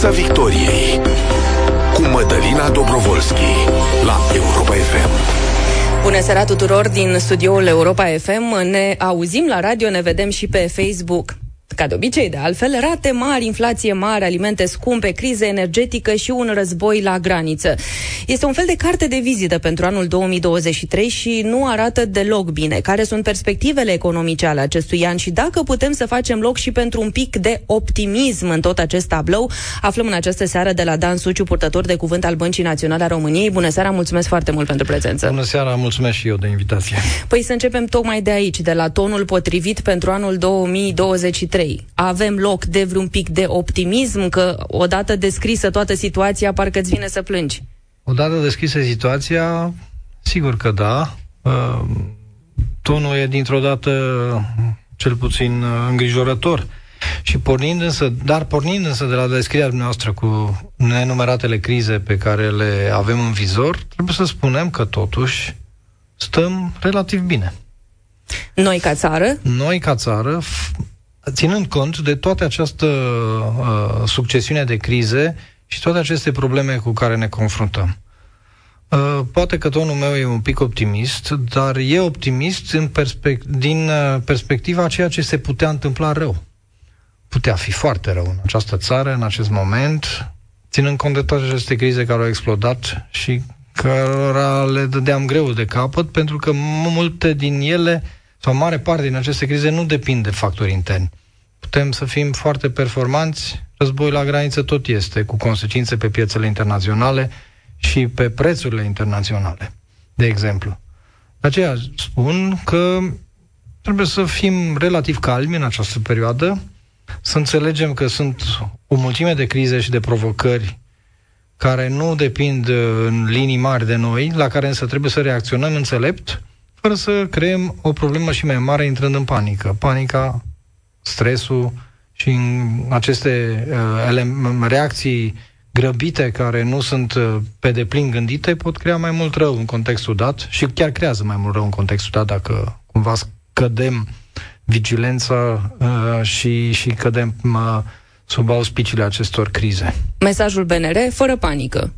Piața Victoriei cu Mădălina Dobrovolski la Europa FM. Bună seara tuturor din studioul Europa FM. Ne auzim la radio, ne vedem și pe Facebook. Ca de obicei, de altfel, rate mari, inflație mare, alimente scumpe, crize energetică și un război la graniță. Este un fel de carte de vizită pentru anul 2023 și nu arată deloc bine. Care sunt perspectivele economice ale acestui an și dacă putem să facem loc și pentru un pic de optimism în tot acest tablou, aflăm în această seară de la Dan Suciu, purtător de cuvânt al Băncii Naționale a României. Bună seara, mulțumesc foarte mult pentru prezență. Bună seara, mulțumesc și eu de invitație. Păi să începem tocmai de aici, de la tonul potrivit pentru anul 2023. 3. Avem loc de vreun pic de optimism că odată descrisă toată situația, parcă îți vine să plângi? Odată descrisă situația, sigur că da. Uh, tonul e dintr-o dată cel puțin uh, îngrijorător. Și pornind însă, dar pornind însă de la descrierea noastră cu nenumeratele crize pe care le avem în vizor, trebuie să spunem că totuși stăm relativ bine. Noi ca țară? Noi ca țară, ținând cont de toată această uh, succesiune de crize și toate aceste probleme cu care ne confruntăm. Uh, poate că tonul meu e un pic optimist, dar e optimist în perspect- din uh, perspectiva a ceea ce se putea întâmpla rău. Putea fi foarte rău în această țară, în acest moment, ținând cont de toate aceste crize care au explodat și cărora le dădeam greu de capăt, pentru că multe din ele, sau mare parte din aceste crize, nu depind de factori interni putem să fim foarte performanți, război la graniță tot este, cu consecințe pe piețele internaționale și pe prețurile internaționale, de exemplu. De aceea spun că trebuie să fim relativ calmi în această perioadă, să înțelegem că sunt o mulțime de crize și de provocări care nu depind în linii mari de noi, la care însă trebuie să reacționăm înțelept, fără să creăm o problemă și mai mare intrând în panică. Panica stresul și în aceste uh, reacții grăbite care nu sunt uh, pe deplin gândite pot crea mai mult rău în contextul dat și chiar creează mai mult rău în contextul dat dacă cumva scădem vigilența uh, și, și cădem uh, sub auspiciile acestor crize. Mesajul BNR, fără panică.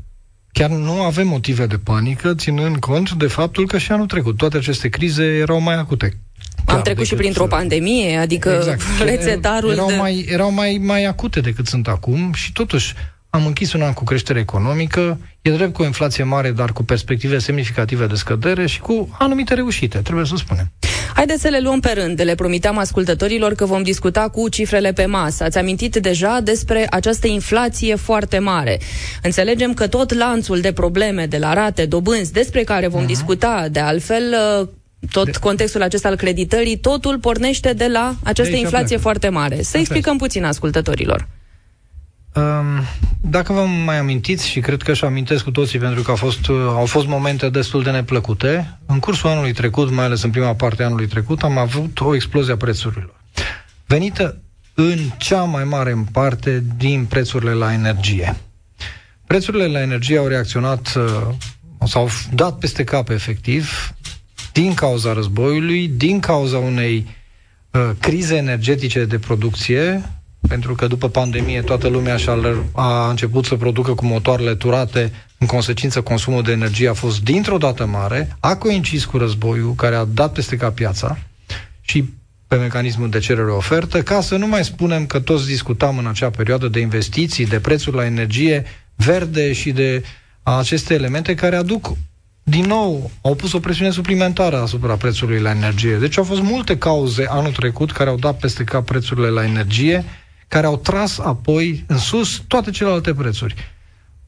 Chiar nu avem motive de panică, ținând cont de faptul că și anul trecut toate aceste crize erau mai acute. Am da, trecut și printr-o pandemie, adică exact. rețetarul erau, de... mai, erau mai, mai acute decât sunt acum și totuși am închis un an cu creștere economică, e drept cu o inflație mare, dar cu perspective semnificative de scădere și cu anumite reușite, trebuie să spunem. Haideți să le luăm pe rând. Le promiteam ascultătorilor că vom discuta cu cifrele pe masă. Ați amintit deja despre această inflație foarte mare. Înțelegem că tot lanțul de probleme de la rate, dobânzi, despre care vom uh-huh. discuta de altfel, tot de... contextul acesta al creditării, totul pornește de la această de inflație pleacă. foarte mare. Să explicăm puțin ascultătorilor. Um, dacă vă mai amintiți, și cred că și amintesc cu toții, pentru că au fost, uh, au fost momente destul de neplăcute, în cursul anului trecut, mai ales în prima parte a anului trecut, am avut o explozie a prețurilor. Venită în cea mai mare parte din prețurile la energie. Prețurile la energie au reacționat, uh, s-au dat peste cap efectiv, din cauza războiului, din cauza unei uh, crize energetice de producție, pentru că după pandemie toată lumea și-a a început să producă cu motoarele turate, în consecință consumul de energie a fost dintr-o dată mare, a coincis cu războiul care a dat peste cap piața și pe mecanismul de cerere-ofertă, ca să nu mai spunem că toți discutam în acea perioadă de investiții, de prețuri la energie verde și de aceste elemente care aduc din nou, au pus o presiune suplimentară asupra prețului la energie. Deci au fost multe cauze anul trecut care au dat peste cap prețurile la energie, care au tras apoi în sus toate celelalte prețuri.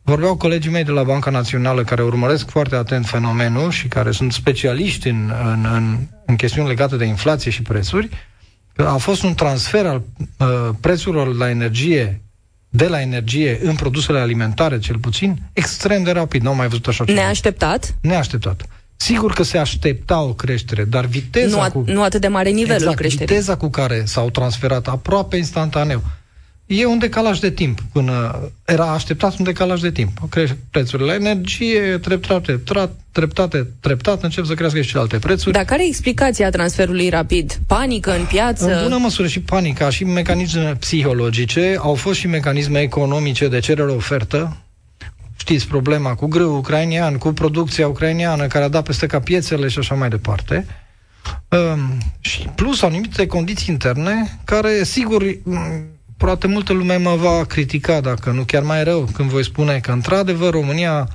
Vorbeau colegii mei de la Banca Națională care urmăresc foarte atent fenomenul și care sunt specialiști în, în, în, în chestiuni legate de inflație și prețuri, că a fost un transfer al uh, prețurilor la energie de la energie în produsele alimentare, cel puțin, extrem de rapid. Nu am mai văzut așa ceva. Neașteptat? Neașteptat. Sigur că se aștepta o creștere, dar viteza nu, a, cu... Nu atât de mare nivelul exact, creșterii. viteza cu care s-au transferat aproape instantaneu e un decalaj de timp. Până era așteptat un decalaj de timp. Crește prețurile la energie, treptate, treptate, treptate, treptat încep să crească și alte prețuri. Dar care e explicația transferului rapid? Panică în piață? În bună măsură și panica, și mecanisme psihologice, au fost și mecanisme economice de cerere-ofertă, știți problema cu grâu ucrainian, cu producția ucrainiană care a dat peste ca piețele și așa mai departe. Um, și plus anumite condiții interne care, sigur, poate multă lume mă va critica, dacă nu chiar mai rău, când voi spune că, într-adevăr, România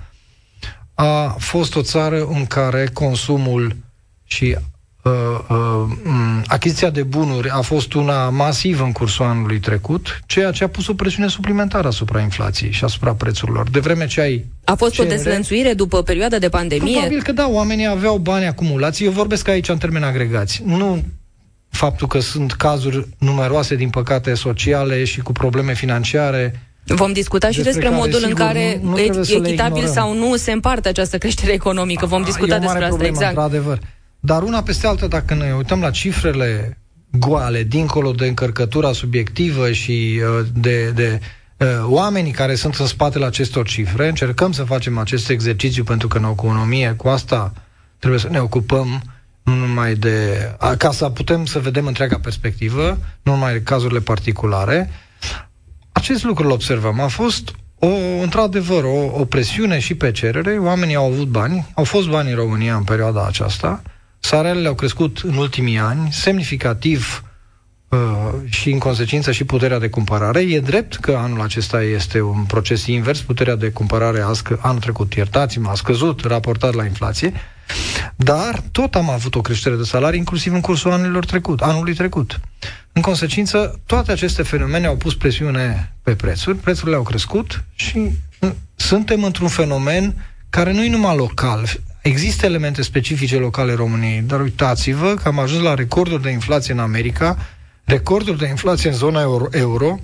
a fost o țară în care consumul și uh, uh, achiziția de bunuri a fost una masivă în cursul anului trecut, ceea ce a pus o presiune suplimentară asupra inflației și asupra prețurilor. De vreme ce ai A fost cerere, o deslănțuire după perioada de pandemie? Probabil că da, oamenii aveau bani acumulați. Eu vorbesc aici în termeni agregați. Nu faptul că sunt cazuri numeroase, din păcate, sociale și cu probleme financiare. Vom discuta și despre, care, modul sigur, în care nu, nu echitabil sau nu se împarte această creștere economică. Vom discuta e despre asta, exact. Într-adevăr. Dar una peste alta, dacă ne uităm la cifrele goale, dincolo de încărcătura subiectivă și uh, de, de uh, oamenii care sunt în spatele acestor cifre, încercăm să facem acest exercițiu pentru că în economie cu asta trebuie să ne ocupăm nu numai de... ca să putem să vedem întreaga perspectivă, nu numai de cazurile particulare. Acest lucru îl observăm. A fost o, într-adevăr, o, o presiune și pe cerere. Oamenii au avut bani, au fost bani în România în perioada aceasta. Salariile au crescut în ultimii ani, semnificativ uh, și în consecință și puterea de cumpărare. E drept că anul acesta este un proces invers, puterea de cumpărare a scă- anul trecut, iertați-mă, a scăzut raportat la inflație, dar tot am avut o creștere de salarii, inclusiv în cursul anilor trecut, anului trecut. În consecință, toate aceste fenomene au pus presiune pe prețuri, prețurile au crescut și suntem într-un fenomen care nu e numai local. Există elemente specifice locale României, dar uitați-vă că am ajuns la recorduri de inflație în America, recorduri de inflație în zona euro, euro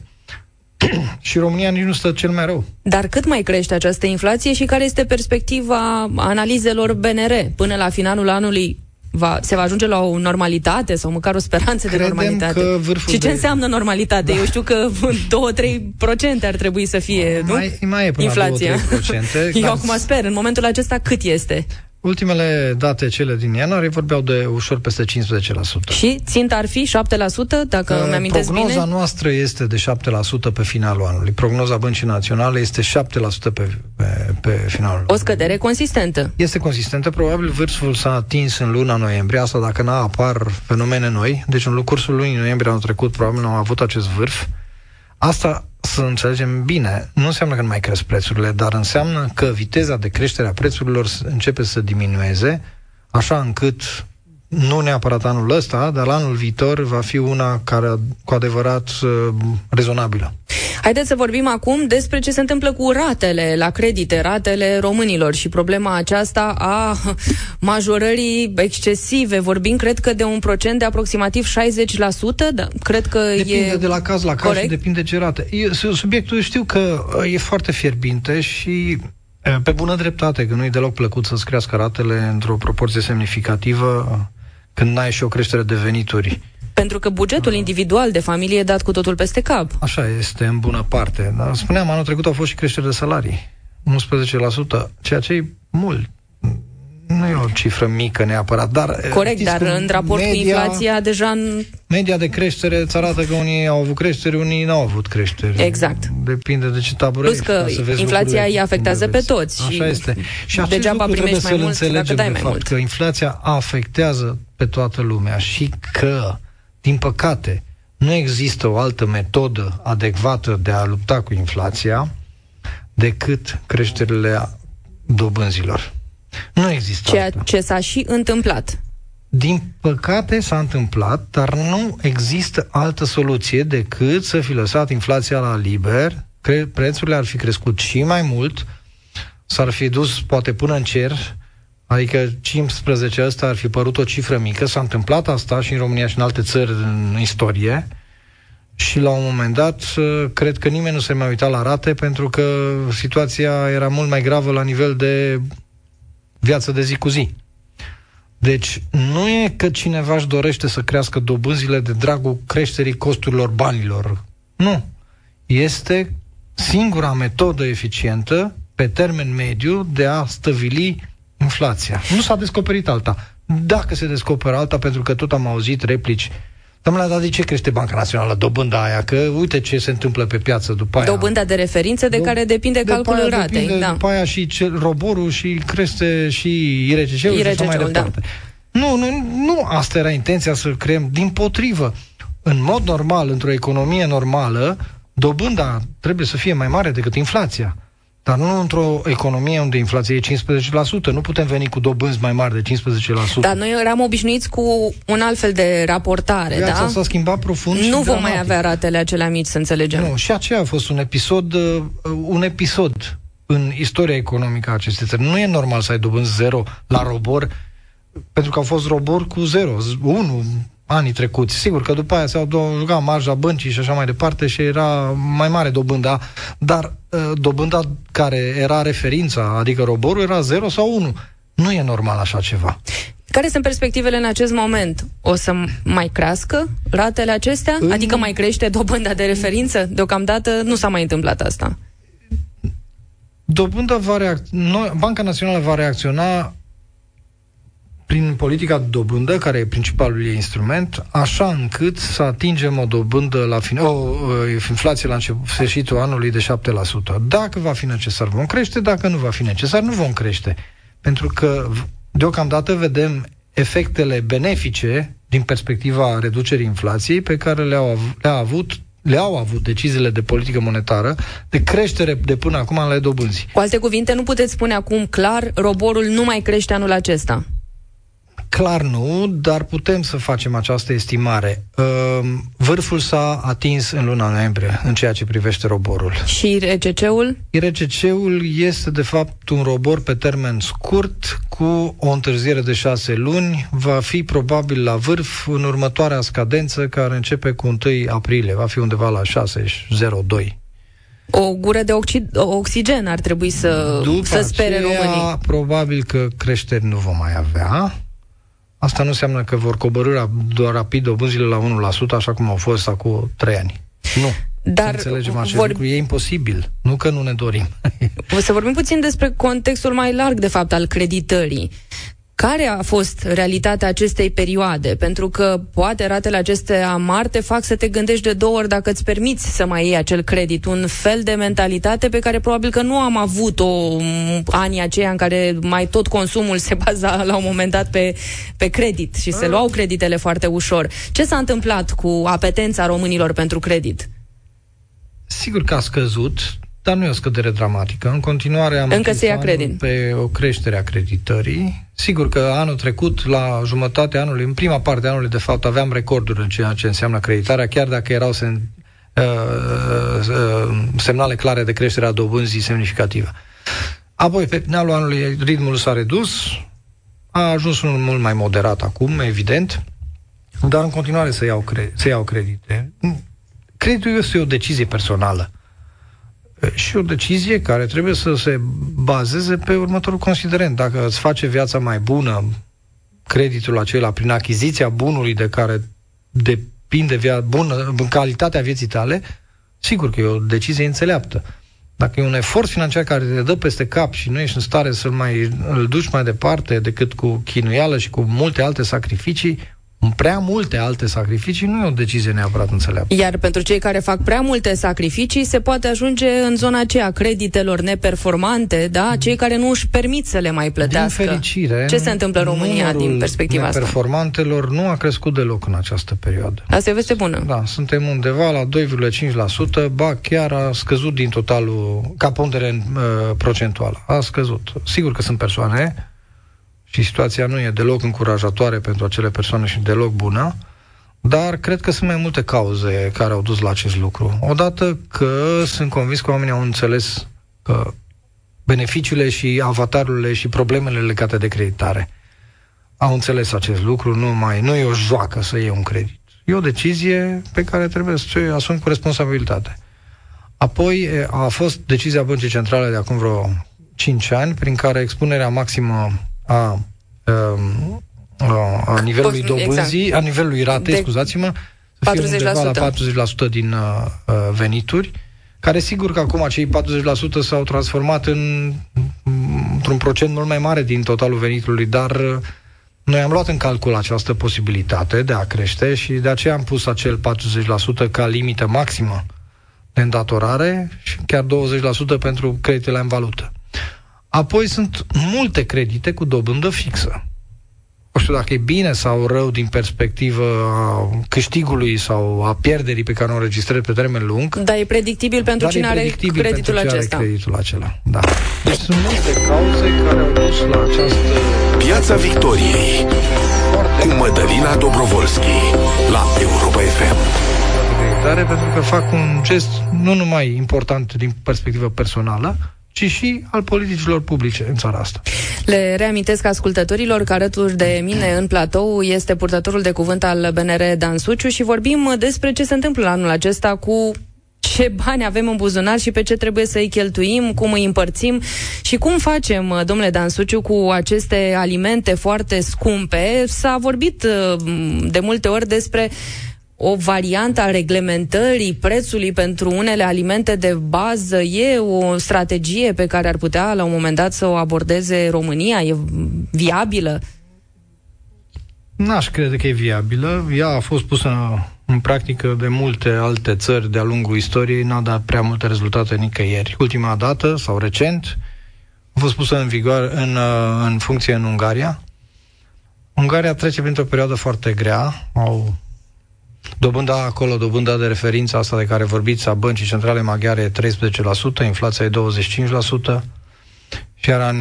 și România nici nu stă cel mai rău. Dar cât mai crește această inflație și care este perspectiva analizelor BNR până la finalul anului? Va, se va ajunge la o normalitate sau măcar o speranță Credem de normalitate? Că vârful și ce de... înseamnă normalitate? Da. Eu știu că 2-3% ar trebui să fie, nu? Mai, mai e până Inflația. la 2-3%. Eu acum sper, în momentul acesta cât este? Ultimele date, cele din ianuarie, vorbeau de ușor peste 15%. Și ținta ar fi 7%, dacă uh, mi-amintesc bine? Prognoza bine? noastră este de 7% pe finalul anului. Prognoza Băncii Naționale este 7% pe, pe, pe finalul O scădere consistentă. Este consistentă. Probabil vârful s-a atins în luna noiembrie, asta dacă n-a apar fenomene noi. Deci în cursul lunii noiembrie anul trecut probabil nu am avut acest vârf. Asta să înțelegem bine, nu înseamnă că nu mai cresc prețurile, dar înseamnă că viteza de creștere a prețurilor începe să diminueze, așa încât nu neapărat anul ăsta, dar anul viitor va fi una care cu adevărat uh, rezonabilă. Haideți să vorbim acum despre ce se întâmplă cu ratele la credite, ratele românilor și problema aceasta a majorării excesive. Vorbim, cred că, de un procent de aproximativ 60%, da, cred că depinde e... de la caz la caz corect? și depinde ce rate. subiectul știu că uh, e foarte fierbinte și uh, pe bună dreptate, că nu e deloc plăcut să-ți crească ratele într-o proporție semnificativă când n-ai și o creștere de venituri. Pentru că bugetul individual de familie e dat cu totul peste cap. Așa este, în bună parte. Dar spuneam, anul trecut au fost și creșteri de salarii. 11%, ceea ce e mult. Nu e o cifră mică neapărat, dar... Corect, dar în raport media, cu inflația deja... În... Media de creștere îți arată că unii au avut creștere, unii n-au avut creștere. Exact. Depinde de ce tabără Plus că inflația îi afectează pe toți. Așa este. Și degeaba primești mai mult dacă dai mai fapt, mult. că inflația afectează pe toată lumea și că, din păcate, nu există o altă metodă adecvată de a lupta cu inflația decât creșterile dobânzilor. Nu există Ceea asta. ce s-a și întâmplat. Din păcate s-a întâmplat, dar nu există altă soluție decât să fi lăsat inflația la liber, cre- prețurile ar fi crescut și mai mult, s-ar fi dus poate până în cer, adică 15 ăsta ar fi părut o cifră mică, s-a întâmplat asta și în România și în alte țări în istorie, și la un moment dat, cred că nimeni nu se mai uita la rate pentru că situația era mult mai gravă la nivel de viață de zi cu zi. Deci, nu e că cineva își dorește să crească dobânzile de dragul creșterii costurilor banilor. Nu. este singura metodă eficientă pe termen mediu de a stăvili inflația. Nu s-a descoperit alta. Dacă se descoperă alta, pentru că tot am auzit replici Domnule, dar de ce crește Banca Națională dobânda aia? Că uite ce se întâmplă pe piață după aia. Dobânda de referință de Do- care depinde de calculul ratei. Depinde, da. După aia și cel, roborul și crește și IRCC-ul și așa mai da. departe. Da. Nu, nu, nu asta era intenția să creăm. Din potrivă, în mod normal, într-o economie normală, dobânda trebuie să fie mai mare decât inflația. Dar nu într-o economie unde inflația e 15%. Nu putem veni cu dobânzi mai mari de 15%. Dar noi eram obișnuiți cu un alt fel de raportare, Viața da? s-a schimbat profund Nu vom dramatic. mai avea ratele acelea mici, să înțelegem. Nu, și aceea a fost un episod, uh, un episod în istoria economică a acestei țări. Nu e normal să ai dobânzi zero la robor, pentru că au fost robor cu zero, 1, anii trecuți. Sigur că după aia s-au jucat marja băncii și așa mai departe și era mai mare dobânda, dar uh, dobânda care era referința, adică roborul, era 0 sau 1. Nu e normal așa ceva. Care sunt perspectivele în acest moment? O să mai crească ratele acestea? În... Adică mai crește dobânda de referință? Deocamdată nu s-a mai întâmplat asta. Dobânda va reacționa, Banca Națională va reacționa prin politica de dobândă, care e principalul ei instrument, așa încât să atingem o dobândă la fin- o, inflație la început, sfârșitul anului de 7%. Dacă va fi necesar, vom crește, dacă nu va fi necesar, nu vom crește. Pentru că deocamdată vedem efectele benefice din perspectiva reducerii inflației pe care le-au, le-a avut le-au avut deciziile de politică monetară de creștere de până acum ale dobânzii. Cu alte cuvinte, nu puteți spune acum clar, roborul nu mai crește anul acesta. Clar nu, dar putem să facem această estimare. Ehm, vârful s-a atins în luna noiembrie în ceea ce privește roborul. Și RCC-ul? RCC-ul este de fapt un robor pe termen scurt cu o întârziere de șase luni. Va fi probabil la vârf în următoarea scadență care începe cu 1 aprilie. Va fi undeva la 6,02. O gură de oxi- oxigen ar trebui să, După să spere aceea, românii. probabil că creșteri nu vom mai avea Asta nu înseamnă că vor coborâ doar rapid dobânzile la 1%, așa cum au fost acum 3 ani. Nu. Dar să înțelegem acest vor... lucru. E imposibil. Nu că nu ne dorim. să vorbim puțin despre contextul mai larg, de fapt, al creditării. Care a fost realitatea acestei perioade? Pentru că poate ratele acestea mari te fac să te gândești de două ori dacă îți permiți să mai iei acel credit. Un fel de mentalitate pe care probabil că nu am avut-o anii aceia în care mai tot consumul se baza la un moment dat pe, pe credit și se luau creditele foarte ușor. Ce s-a întâmplat cu apetența românilor pentru credit? Sigur că a scăzut, dar nu e o scădere dramatică. În continuare am Încă se ia credit. pe o creștere a creditării. Sigur că anul trecut, la jumătatea anului, în prima parte a anului, de fapt, aveam recorduri în ceea ce înseamnă creditarea, chiar dacă erau sen, uh, uh, semnale clare de creștere a dobânzii semnificativă. Apoi, pe finalul anului, ritmul s-a redus, a ajuns unul mult mai moderat acum, evident, dar în continuare se iau, cre- se iau credite. Creditul este o decizie personală și o decizie care trebuie să se bazeze pe următorul considerent. Dacă îți face viața mai bună, creditul acela, prin achiziția bunului de care depinde via, bună, calitatea vieții tale, sigur că e o decizie înțeleaptă. Dacă e un efort financiar care te dă peste cap și nu ești în stare să-l mai îl duci mai departe decât cu chinuială și cu multe alte sacrificii, în prea multe alte sacrificii nu e o decizie neapărat înțeleaptă. Iar pentru cei care fac prea multe sacrificii, se poate ajunge în zona aceea creditelor neperformante, da? Cei care nu își permit să le mai plătească. Din fericire, Ce se întâmplă în România din perspectiva asta? Neperformantelor nu a crescut deloc în această perioadă. Asta e veste bună. Da, suntem undeva la 2,5%, ba chiar a scăzut din totalul, ca pondere uh, procentuală. A scăzut. Sigur că sunt persoane și situația nu e deloc încurajatoare pentru acele persoane și deloc bună, dar cred că sunt mai multe cauze care au dus la acest lucru. Odată că sunt convins că oamenii au înțeles că beneficiile și avatarurile și problemele legate de creditare au înțeles acest lucru, nu, mai, nu e o joacă să iei un credit. E o decizie pe care trebuie să o asumi cu responsabilitate. Apoi a fost decizia Băncii Centrale de acum vreo 5 ani, prin care expunerea maximă a, um, a, a nivelului Post, dobânzii, exact. a nivelului ratei, de scuzați-mă, să fie undeva la 40% din uh, uh, venituri care sigur că acum acei 40% s-au transformat în, într-un procent mult mai mare din totalul venitului, dar uh, noi am luat în calcul această posibilitate de a crește și de aceea am pus acel 40% ca limită maximă de îndatorare și chiar 20% pentru creditele în valută. Apoi sunt multe credite cu dobândă fixă nu știu dacă e bine sau rău din perspectivă a câștigului sau a pierderii pe care o înregistrezi pe termen lung. Dar e predictibil pentru cine are creditul pentru acesta. Are creditul acela. Da. Deci sunt multe cauze care au dus la această... Piața Victoriei cu Mădălina Dobrovolski la Europa FM. Pentru că fac un gest nu numai important din perspectivă personală, ci și al politicilor publice în țara asta. Le reamintesc ascultătorilor că alături de mine în platou este purtătorul de cuvânt al BNR Dan Suciu și vorbim despre ce se întâmplă anul acesta cu ce bani avem în buzunar și pe ce trebuie să îi cheltuim, cum îi împărțim și cum facem, domnule Dansuciu, cu aceste alimente foarte scumpe. S-a vorbit de multe ori despre o variantă a reglementării prețului pentru unele alimente de bază e o strategie pe care ar putea la un moment dat să o abordeze România? E viabilă? N-aș crede că e viabilă. Ea a fost pusă în practică de multe alte țări de-a lungul istoriei, n-a dat prea multe rezultate nicăieri. Ultima dată, sau recent, a fost pusă în vigoare, în, în funcție în Ungaria. Ungaria trece printr-o perioadă foarte grea, au Dobânda acolo, dobânda de referință asta de care vorbiți a băncii centrale maghiare e 13%, inflația e 25%, și iar,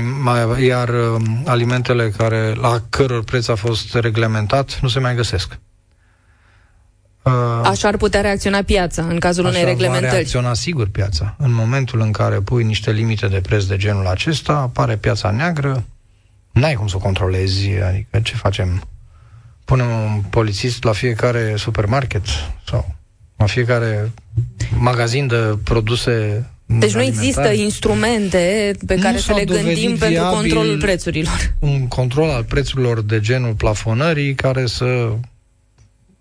iar um, alimentele care, la căror preț a fost reglementat nu se mai găsesc. Uh, Așa ar putea reacționa piața în cazul unei reglementări. Așa reacționa sigur piața. În momentul în care pui niște limite de preț de genul acesta, apare piața neagră, n-ai cum să o controlezi, adică ce facem? Punem un polițist la fiecare supermarket sau la fiecare magazin de produse deci nu există instrumente pe care să le gândim pentru controlul prețurilor. Un control al prețurilor de genul plafonării care să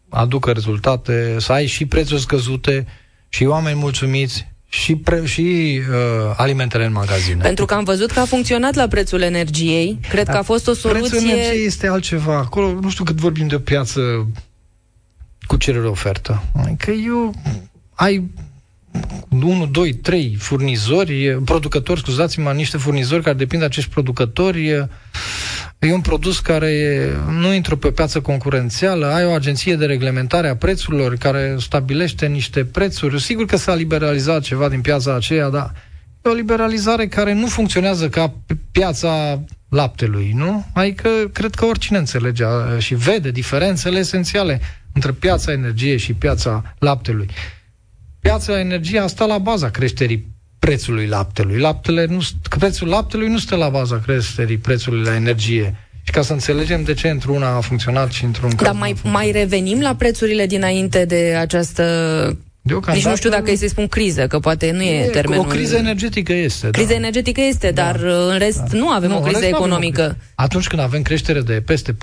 aducă rezultate, să ai și prețuri scăzute și oameni mulțumiți și, pre, și uh, alimentele în magazine. Pentru că am văzut că a funcționat la prețul energiei. Cred da. că a fost o soluție... Prețul energiei este altceva. Acolo nu știu cât vorbim de o piață cu cerere-ofertă. Adică eu ai 1, 2, 3 furnizori, producători, scuzați-mă, niște furnizori care depind de acești producători E un produs care nu intră pe piață concurențială, ai o agenție de reglementare a prețurilor care stabilește niște prețuri. Sigur că s-a liberalizat ceva din piața aceea, dar e o liberalizare care nu funcționează ca piața laptelui, nu? Adică cred că oricine înțelege și vede diferențele esențiale între piața energiei și piața laptelui. Piața energiei a stat la baza creșterii prețului laptelui. Laptele nu, prețul laptelui nu stă la baza creșterii prețului la energie. Și ca să înțelegem de ce într-una a funcționat și într-un caz Dar mai, mai revenim la prețurile dinainte de această Deocamdată, Nici nu știu dacă îi să spun criză, că poate nu e, e termenul. O criză energetică este. Criză da. energetică este, da. dar uh, în rest da. nu avem nu, o criză economică. Atunci când avem creștere de peste 4%,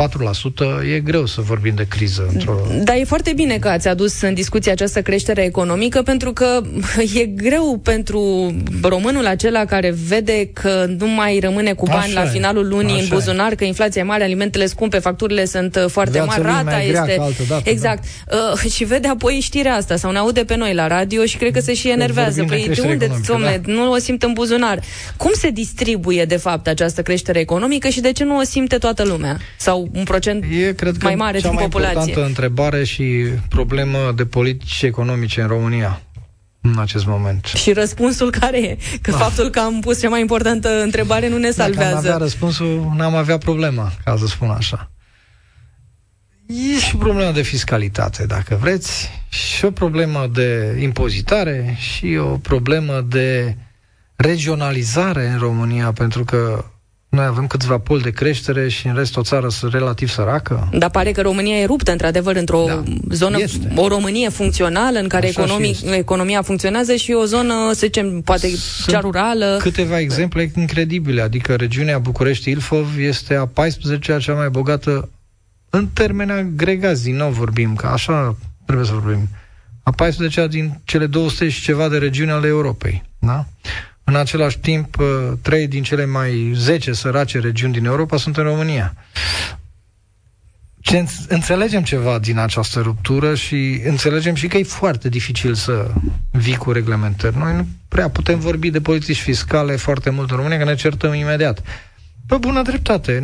e greu să vorbim de criză. Într-o... Dar e foarte bine că ați adus în discuție această creștere economică, pentru că e greu pentru românul acela care vede că nu mai rămâne cu bani Așa la finalul lunii Așa în buzunar, că inflația e mare, alimentele scumpe, facturile sunt uh, foarte mari, rata este... Dată, exact. Da. Uh, și vede apoi știrea asta sau ne aude pe noi la radio și cred că se și enervează. Păi de unde, domnule, da? nu o simt în buzunar. Cum se distribuie, de fapt, această creștere economică și de ce nu o simte toată lumea? Sau un procent e, cred că mai mare din mai populație? importantă întrebare și problemă de politici economice în România în acest moment. Și răspunsul care e? Că ah. faptul că am pus cea mai importantă întrebare nu ne salvează. Dacă am avea răspunsul, n-am avea problema, ca să spun așa. E și o problemă de fiscalitate, dacă vreți, și o problemă de impozitare și o problemă de regionalizare în România, pentru că noi avem câțiva poli de creștere și în rest o țară relativ săracă. Dar pare că România e ruptă, într-adevăr, într-o da, zonă, este. o Românie funcțională în care economii, economia funcționează și o zonă, să zicem, poate Sunt cea rurală. câteva exemple incredibile, adică regiunea București-Ilfov este a 14-a cea mai bogată în termeni agregați, din nou vorbim, că așa trebuie să vorbim. a 14-a din cele 200 și ceva de regiuni ale Europei. Da? În același timp, 3 uh, din cele mai 10 sărace regiuni din Europa sunt în România. Ce înțelegem ceva din această ruptură și înțelegem și că e foarte dificil să vii cu reglementări. Noi nu prea putem vorbi de politici fiscale foarte mult în România, că ne certăm imediat. Pe bună dreptate.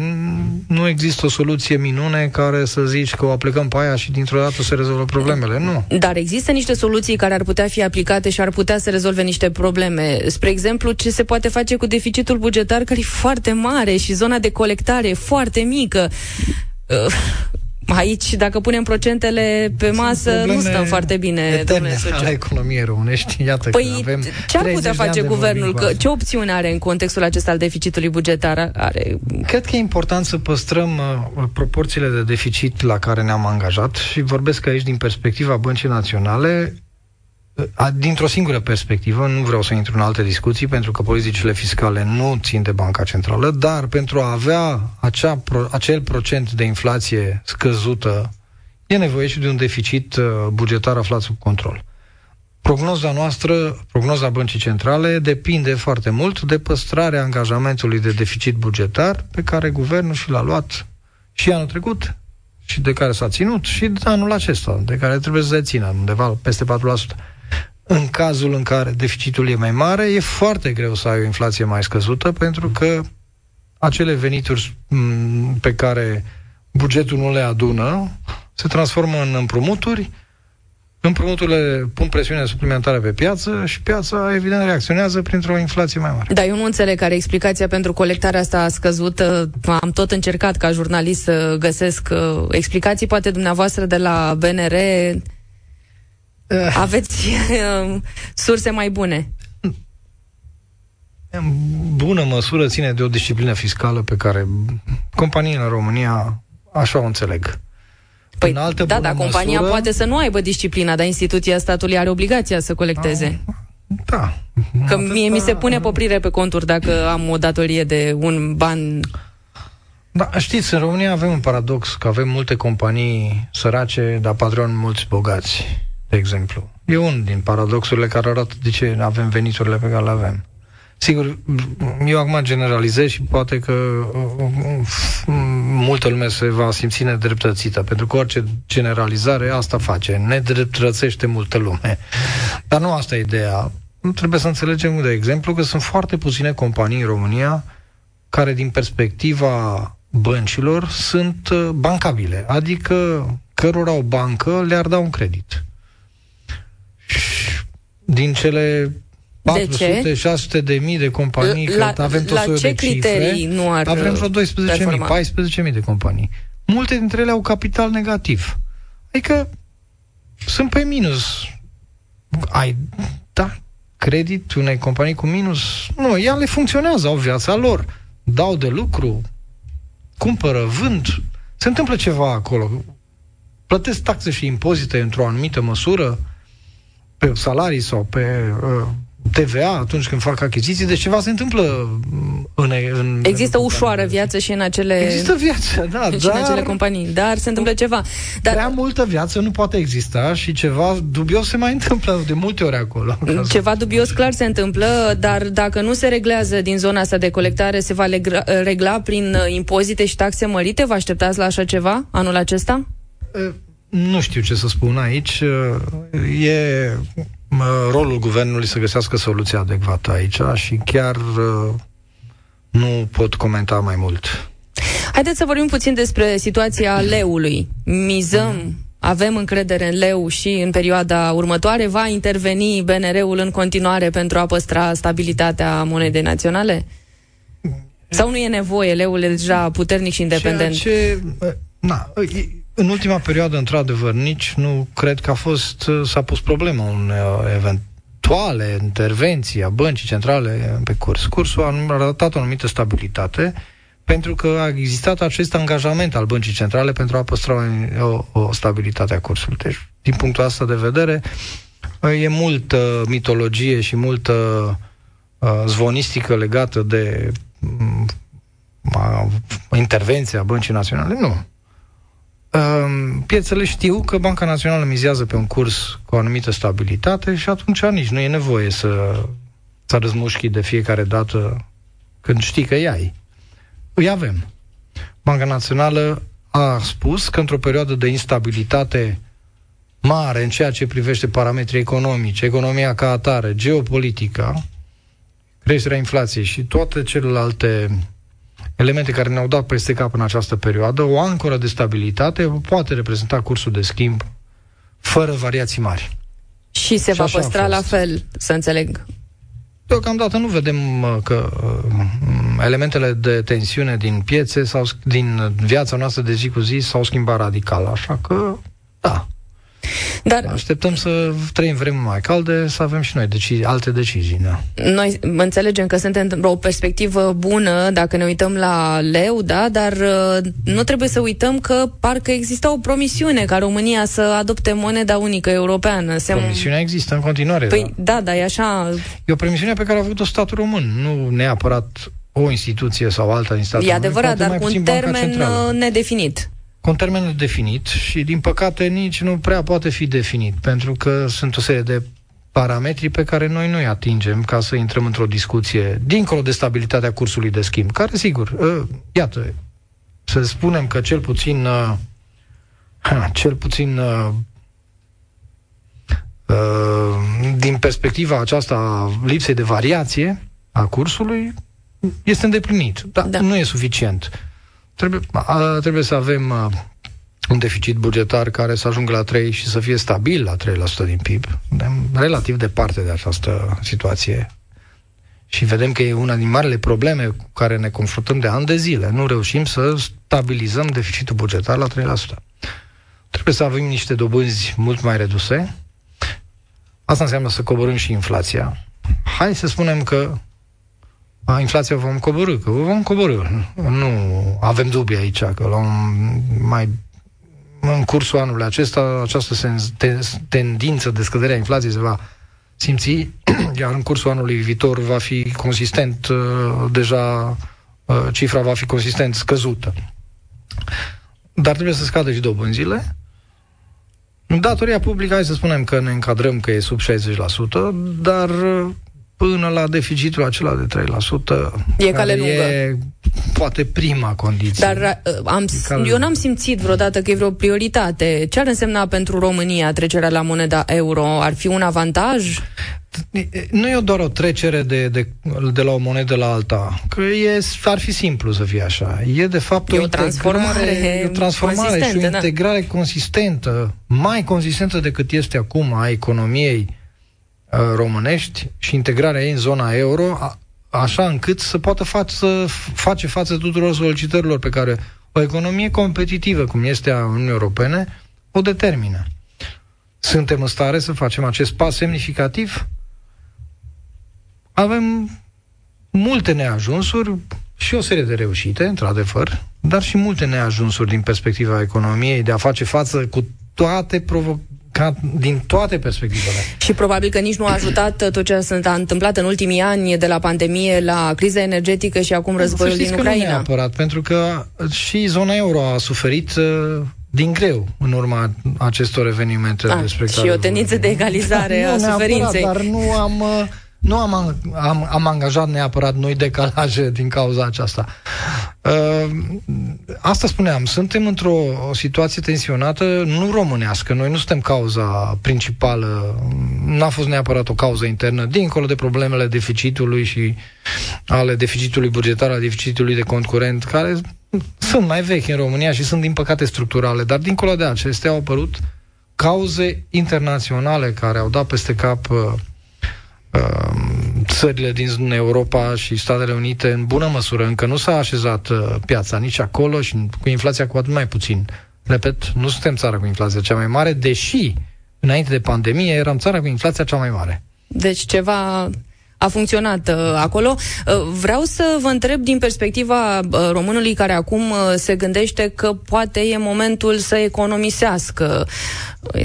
Nu există o soluție minune care să zici că o aplicăm pe aia și dintr-o dată se rezolvă problemele. Nu. Dar există niște soluții care ar putea fi aplicate și ar putea să rezolve niște probleme. Spre exemplu, ce se poate face cu deficitul bugetar care e foarte mare și zona de colectare e foarte mică. Uh, Aici, dacă punem procentele pe masă, nu stăm foarte bine, domnule la economie românești. Iată păi, că avem ce ar putea face guvernul? Că, ce opțiune are în contextul acesta al deficitului bugetar? Are... Cred că e important să păstrăm uh, proporțiile de deficit la care ne-am angajat și vorbesc aici din perspectiva Băncii Naționale dintr-o singură perspectivă, nu vreau să intru în alte discuții, pentru că politicile fiscale nu țin de Banca Centrală, dar pentru a avea acea, acel procent de inflație scăzută, e nevoie și de un deficit uh, bugetar aflat sub control. Prognoza noastră, prognoza Băncii Centrale, depinde foarte mult de păstrarea angajamentului de deficit bugetar pe care guvernul și l-a luat și anul trecut și de care s-a ținut și anul acesta, de care trebuie să se țină undeva peste 4% în cazul în care deficitul e mai mare, e foarte greu să ai o inflație mai scăzută, pentru că acele venituri pe care bugetul nu le adună se transformă în împrumuturi, împrumuturile pun presiune suplimentară pe piață și piața, evident, reacționează printr-o inflație mai mare. Da, eu nu înțeleg care explicația pentru colectarea asta scăzută. Am tot încercat ca jurnalist să găsesc uh, explicații, poate dumneavoastră de la BNR aveți uh, surse mai bune. În bună măsură ține de o disciplină fiscală pe care companiile în România așa o înțeleg. Păi, în altă da, dar compania măsură... poate să nu aibă disciplina, dar instituția statului are obligația să colecteze. Da. Că mie mi se pune poprire pe conturi dacă am o datorie de un ban da, știți, în România avem un paradox, că avem multe companii sărace, dar patron mulți bogați de exemplu. E unul din paradoxurile care arată de ce avem veniturile pe care le avem. Sigur, eu acum generalizez și poate că multă lume se va simți nedreptățită, pentru că orice generalizare asta face, nedreptățește multă lume. Dar nu asta e ideea. Nu trebuie să înțelegem, de exemplu, că sunt foarte puține companii în România care, din perspectiva băncilor, sunt uh, bancabile, adică cărora o bancă le-ar da un credit din cele 400-600 de mii de companii, la, că avem tot la ce de criterii cifre, nu ar avem vreo 12 mii, 14 mii de companii. Multe dintre ele au capital negativ. Adică sunt pe minus. Ai, da, credit unei companii cu minus? Nu, ea le funcționează, au viața lor. Dau de lucru, cumpără, vând. Se întâmplă ceva acolo. Plătesc taxe și impozite într-o anumită măsură, pe salarii sau pe uh, TVA atunci când fac achiziții, deci ceva se întâmplă în... în Există în ușoară viață și în acele... Există viață, da, și dar... în acele companii, dar se întâmplă ceva. Dar... Prea multă viață nu poate exista și ceva dubios se mai întâmplă de multe ori acolo. Ceva dubios clar se întâmplă, dar dacă nu se reglează din zona asta de colectare, se va regla, regla prin uh, impozite și taxe mărite? Vă așteptați la așa ceva anul acesta? Uh nu știu ce să spun aici. E rolul guvernului să găsească soluția adecvată aici și chiar nu pot comenta mai mult. Haideți să vorbim puțin despre situația leului. Mizăm, avem încredere în leu și în perioada următoare. Va interveni BNR-ul în continuare pentru a păstra stabilitatea monedei naționale? Sau nu e nevoie? Leul e deja puternic și independent? Ceea ce, na, în ultima perioadă, într-adevăr, nici nu cred că a fost, uh, s-a pus problema un uh, eventuale intervenții a băncii centrale pe curs. Cursul a arătat o anumită stabilitate pentru că a existat acest angajament al băncii centrale pentru a păstra o, o stabilitate a cursului. Deci, din punctul ăsta de vedere, uh, e multă mitologie și multă uh, zvonistică legată de uh, intervenția băncii naționale. Nu um, piețele știu că Banca Națională mizează pe un curs cu o anumită stabilitate și atunci nici nu e nevoie să, să răzmușchi de fiecare dată când știi că ai. Îi avem. Banca Națională a spus că într-o perioadă de instabilitate mare în ceea ce privește parametrii economici, economia ca atare, geopolitica, creșterea inflației și toate celelalte elemente care ne-au dat peste cap în această perioadă, o ancoră de stabilitate poate reprezenta cursul de schimb fără variații mari. Și se și va păstra la fel, să înțeleg. Deocamdată nu vedem că uh, elementele de tensiune din piețe sau din viața noastră de zi cu zi s-au schimbat radical, așa că da, dar... Așteptăm să trăim vreme mai calde, să avem și noi deci, alte decizii. Da. Noi înțelegem că suntem într-o perspectivă bună dacă ne uităm la leu, da, dar uh, nu trebuie să uităm că parcă există o promisiune ca România să adopte moneda unică europeană. Se... Promisiunea există în continuare. Păi da, da, dar e așa... E o promisiune pe care a avut-o statul român, nu neapărat o instituție sau alta din statul E adevărat, dar cu un termen uh, nedefinit cu un termen definit și, din păcate, nici nu prea poate fi definit, pentru că sunt o serie de parametri pe care noi nu-i atingem ca să intrăm într-o discuție dincolo de stabilitatea cursului de schimb, care, sigur, uh, iată, să spunem că cel puțin uh, cel puțin uh, uh, din perspectiva aceasta lipsei de variație a cursului, este îndeplinit. Dar da. nu e suficient. Trebuie, a, trebuie să avem a, un deficit bugetar care să ajungă la 3 și să fie stabil la 3% din PIB. Suntem relativ departe de această situație și vedem că e una din marile probleme cu care ne confruntăm de ani de zile. Nu reușim să stabilizăm deficitul bugetar la 3%. Trebuie să avem niște dobânzi mult mai reduse. Asta înseamnă să coborâm și inflația. Hai să spunem că a, inflația vom coborâ, că vom coborâ. Nu avem dubii aici, că la un mai în cursul anului acesta această tendință de scădere a inflației se va simți, iar în cursul anului viitor va fi consistent, uh, deja uh, cifra va fi consistent scăzută. Dar trebuie să scadă și dobânzile. Datoria publică, hai să spunem că ne încadrăm că e sub 60%, dar uh, până la deficitul acela de 3%. E cale lungă. E poate prima condiție. Dar uh, am, eu n-am simțit vreodată că e vreo prioritate. Ce ar însemna pentru România trecerea la moneda euro? Ar fi un avantaj? Nu e doar o trecere de, de, de la o monedă la alta, că e, ar fi simplu să fie așa. E de fapt e o, o transformare, e o transformare și o da. integrare da. consistentă, mai consistentă decât este acum a economiei Uh, românești și integrarea ei în zona euro, a, așa încât să poată față, face față tuturor solicitărilor pe care o economie competitivă, cum este a Uniunii Europene, o determină. Suntem în stare să facem acest pas semnificativ? Avem multe neajunsuri și o serie de reușite, într-adevăr, dar și multe neajunsuri din perspectiva economiei de a face față cu toate provo- ca din toate perspectivele. Și probabil că nici nu a ajutat tot ce s-a întâmplat în ultimii ani, de la pandemie la criza energetică și acum războiul din Ucraina. Nu neapărat, pentru că și zona euro a suferit uh, din greu în urma acestor evenimente a, ah, despre Și o tendință de egalizare a suferinței. Dar nu am... Uh, nu am, am, am angajat neapărat noi decalaje din cauza aceasta. Uh, asta spuneam, suntem într-o situație tensionată, nu românească, noi nu suntem cauza principală, n-a fost neapărat o cauză internă, dincolo de problemele deficitului și ale deficitului bugetar, ale deficitului de cont curent, care sunt mai vechi în România și sunt din păcate structurale, dar dincolo de acestea au apărut cauze internaționale care au dat peste cap uh, țările din Europa și Statele Unite în bună măsură încă nu s-a așezat uh, piața nici acolo și cu inflația cu atât mai puțin. Repet, nu suntem țara cu inflația cea mai mare, deși înainte de pandemie eram țara cu inflația cea mai mare. Deci ceva a funcționat uh, acolo. Uh, vreau să vă întreb din perspectiva uh, românului care acum uh, se gândește că poate e momentul să economisească.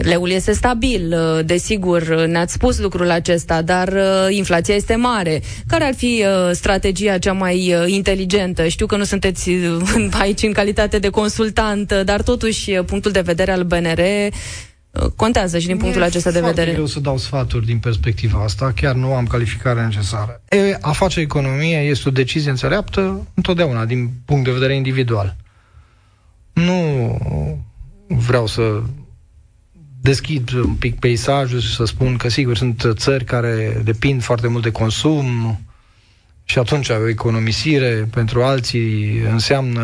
Leul este stabil, uh, desigur, ne-ați spus lucrul acesta, dar uh, inflația este mare. Care ar fi uh, strategia cea mai uh, inteligentă? Știu că nu sunteți uh, aici în calitate de consultant, uh, dar totuși uh, punctul de vedere al BNR uh, contează și din punctul e acesta de vedere. greu să dau sfaturi din perspectiva asta, chiar nu am calificarea necesară. E, a face economie este o decizie înțeleaptă întotdeauna, din punct de vedere individual. Nu vreau să deschid un pic peisajul și să spun că, sigur, sunt țări care depind foarte mult de consum și atunci o economisire pentru alții înseamnă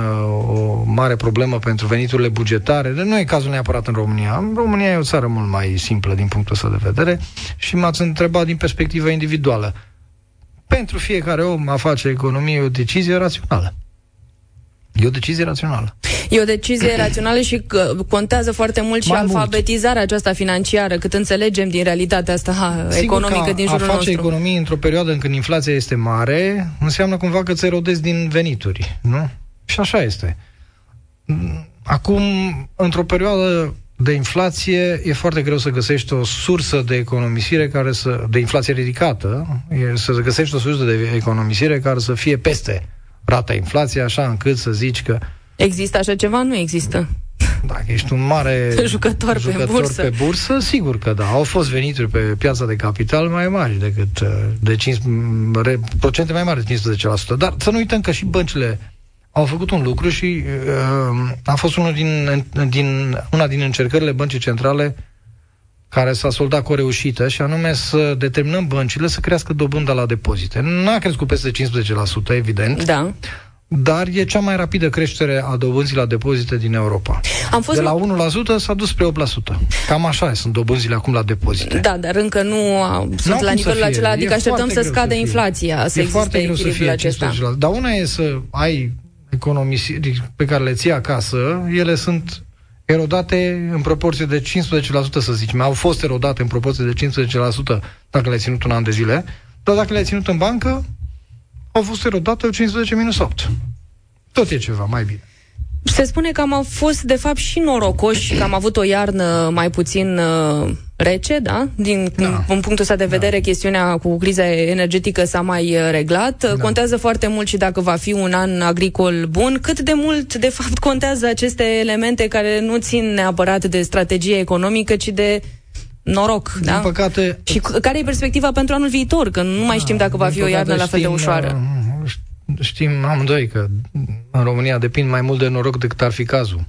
o mare problemă pentru veniturile bugetare. Dar nu e cazul neapărat în România. În România e o țară mult mai simplă din punctul ăsta de vedere și m-ați întrebat din perspectivă individuală. Pentru fiecare om a face economie e o decizie rațională. E o decizie rațională. E o decizie rațională și că contează foarte mult Mai și mult. alfabetizarea aceasta financiară, cât înțelegem din realitatea asta ha, Sigur economică că din a jurul face nostru. economie într-o perioadă în când inflația este mare, înseamnă cumva că îți erodezi din venituri, nu? Și așa este. Acum, într-o perioadă de inflație, e foarte greu să găsești o sursă de economisire care să, de inflație ridicată, e să găsești o sursă de economisire care să fie peste rata inflației, așa încât să zici că Există așa ceva? Nu există. dacă ești un mare Jucător pe jucător bursă. pe bursă, sigur că da. Au fost venituri pe piața de capital mai mari decât uh, de 5, re, procente mai mari de 15%. Dar să nu uităm că și băncile au făcut un lucru și uh, a fost unul din, din, una din încercările băncii centrale care s-a soldat cu o reușită și anume să determinăm băncile să crească dobânda la depozite. N-a crescut peste 15%, evident, Da. Dar e cea mai rapidă creștere a dobânzii la depozite din Europa. Am fost De la 1% s-a dus spre 8%. Cam așa sunt dobânzile acum la depozite. Da, dar încă nu a, sunt N-au la cum să nivelul fie. acela, adică E așteptăm foarte să greu scadă fie. inflația, să e existe foarte greu să echilibrul fie acesta. 15%. Dar una e să ai economisiri pe care le ții acasă, ele sunt erodate în proporție de 15%, să zicem. Au fost erodate în proporție de 15% dacă le-ai ținut un an de zile, dar dacă le-ai ținut în bancă, au fost erodate 15 minus 8. Tot e ceva, mai bine. Se spune că am fost, de fapt, și norocoși, că am avut o iarnă mai puțin uh, rece, da? Din Da. da. punctul ăsta de vedere, da. chestiunea cu criza energetică s-a mai uh, reglat. Da. Contează foarte mult și dacă va fi un an agricol bun. Cât de mult, de fapt, contează aceste elemente care nu țin neapărat de strategie economică, ci de noroc, Din da? păcate, Și c- care e perspectiva pentru anul viitor? Că nu mai știm dacă va Din fi o păcate iarnă la fel de știm, ușoară. uh, Știm amândoi că în România depind mai mult de noroc decât ar fi cazul.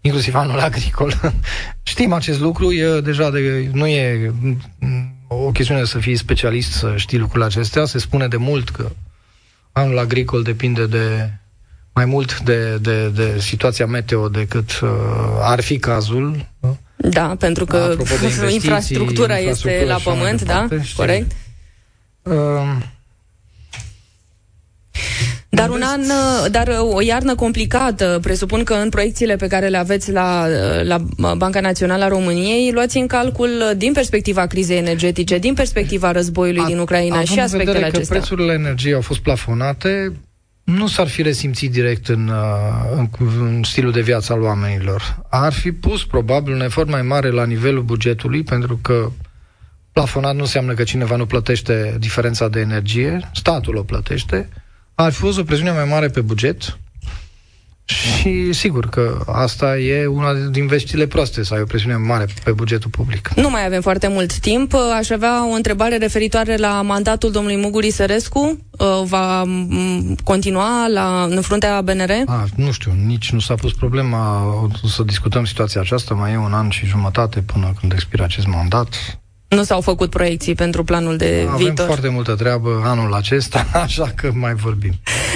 Inclusiv anul agricol. Știm acest lucru, e deja de, nu e mm, o chestiune să fii specialist să știi lucrurile acestea. Se spune de mult că anul agricol depinde de mai mult de, de, de situația meteo decât uh, ar fi cazul. nu? Da, pentru că Apropo de investiții, infrastructura este infrastructură la și așa mai pământ, da? departe, știm. Corect? Uh, Dar un an, dar o iarnă complicată, presupun că în proiecțiile pe care le aveți la, la Banca Națională a României, luați în calcul din perspectiva crizei energetice, din perspectiva războiului din Ucraina Având și în aspectele vedere acestea. că prețurile energiei au fost plafonate, nu s-ar fi resimțit direct în, uh, în, în stilul de viață al oamenilor. Ar fi pus probabil un efort mai mare la nivelul bugetului, pentru că plafonat nu înseamnă că cineva nu plătește diferența de energie, statul o plătește. Ar fi fost o presiune mai mare pe buget și sigur că asta e una din veștile proaste, să ai o presiune mare pe bugetul public. Nu mai avem foarte mult timp. Aș avea o întrebare referitoare la mandatul domnului Muguri Sărescu. Uh, Va m, continua la, în fruntea BNR? A, nu știu, nici nu s-a pus problema o să discutăm situația aceasta, mai e un an și jumătate până când expiră acest mandat. Nu s-au făcut proiecții pentru planul de Avem viitor. foarte multă treabă anul acesta, așa că mai vorbim.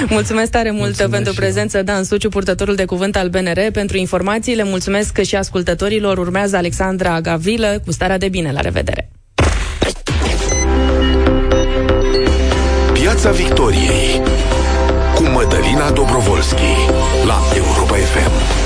Mulțumesc tare mult Mulțumesc pentru și prezență, Dan Suciu, purtătorul de cuvânt al BNR, pentru informațiile. Mulțumesc și ascultătorilor. Urmează Alexandra Gavrilă cu starea de bine. La revedere! Piața Victoriei cu Mădălina Dobrovolski la Europa FM.